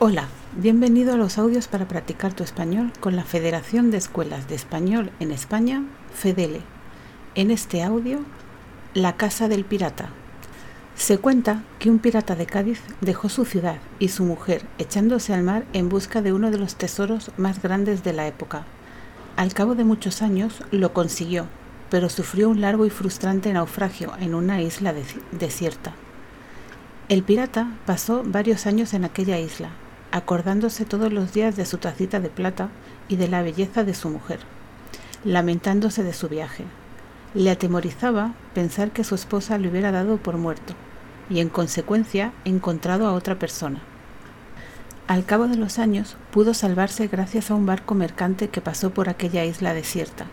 Hola, bienvenido a los audios para practicar tu español con la Federación de Escuelas de Español en España, FEDELE. En este audio, La Casa del Pirata. Se cuenta que un pirata de Cádiz dejó su ciudad y su mujer echándose al mar en busca de uno de los tesoros más grandes de la época. Al cabo de muchos años lo consiguió, pero sufrió un largo y frustrante naufragio en una isla desierta. El pirata pasó varios años en aquella isla, acordándose todos los días de su tacita de plata y de la belleza de su mujer, lamentándose de su viaje. Le atemorizaba pensar que su esposa le hubiera dado por muerto y en consecuencia encontrado a otra persona. Al cabo de los años pudo salvarse gracias a un barco mercante que pasó por aquella isla desierta.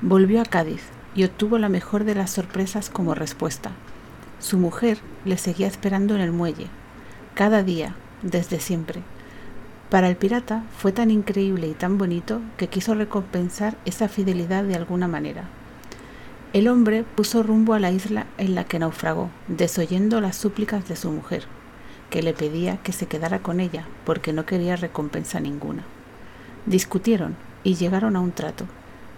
Volvió a Cádiz y obtuvo la mejor de las sorpresas como respuesta. Su mujer le seguía esperando en el muelle, cada día, desde siempre, para el pirata fue tan increíble y tan bonito que quiso recompensar esa fidelidad de alguna manera. El hombre puso rumbo a la isla en la que naufragó, desoyendo las súplicas de su mujer, que le pedía que se quedara con ella porque no quería recompensa ninguna. Discutieron y llegaron a un trato.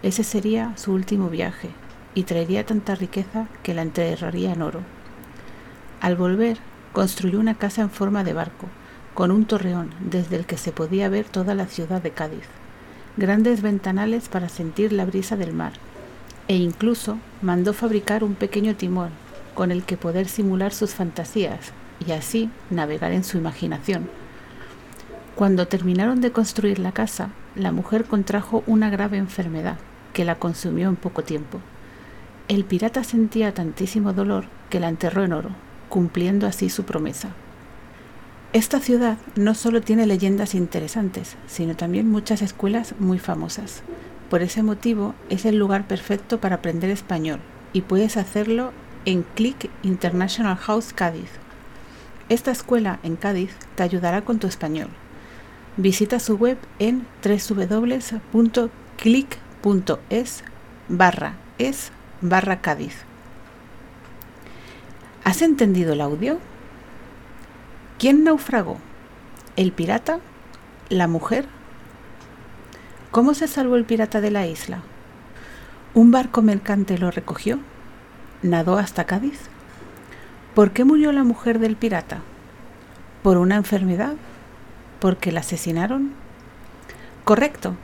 Ese sería su último viaje y traería tanta riqueza que la enterraría en oro. Al volver, construyó una casa en forma de barco, con un torreón desde el que se podía ver toda la ciudad de Cádiz, grandes ventanales para sentir la brisa del mar, e incluso mandó fabricar un pequeño timón con el que poder simular sus fantasías y así navegar en su imaginación. Cuando terminaron de construir la casa, la mujer contrajo una grave enfermedad que la consumió en poco tiempo. El pirata sentía tantísimo dolor que la enterró en oro, cumpliendo así su promesa. Esta ciudad no solo tiene leyendas interesantes, sino también muchas escuelas muy famosas. Por ese motivo es el lugar perfecto para aprender español y puedes hacerlo en Click International House Cádiz. Esta escuela en Cádiz te ayudará con tu español. Visita su web en www.click.es barra es barra Cádiz. ¿Has entendido el audio? ¿Quién naufragó? ¿El pirata? ¿La mujer? ¿Cómo se salvó el pirata de la isla? ¿Un barco mercante lo recogió? ¿Nadó hasta Cádiz? ¿Por qué murió la mujer del pirata? ¿Por una enfermedad? ¿Porque la asesinaron? Correcto.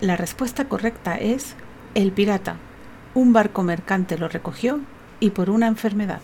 La respuesta correcta es el pirata. Un barco mercante lo recogió y por una enfermedad.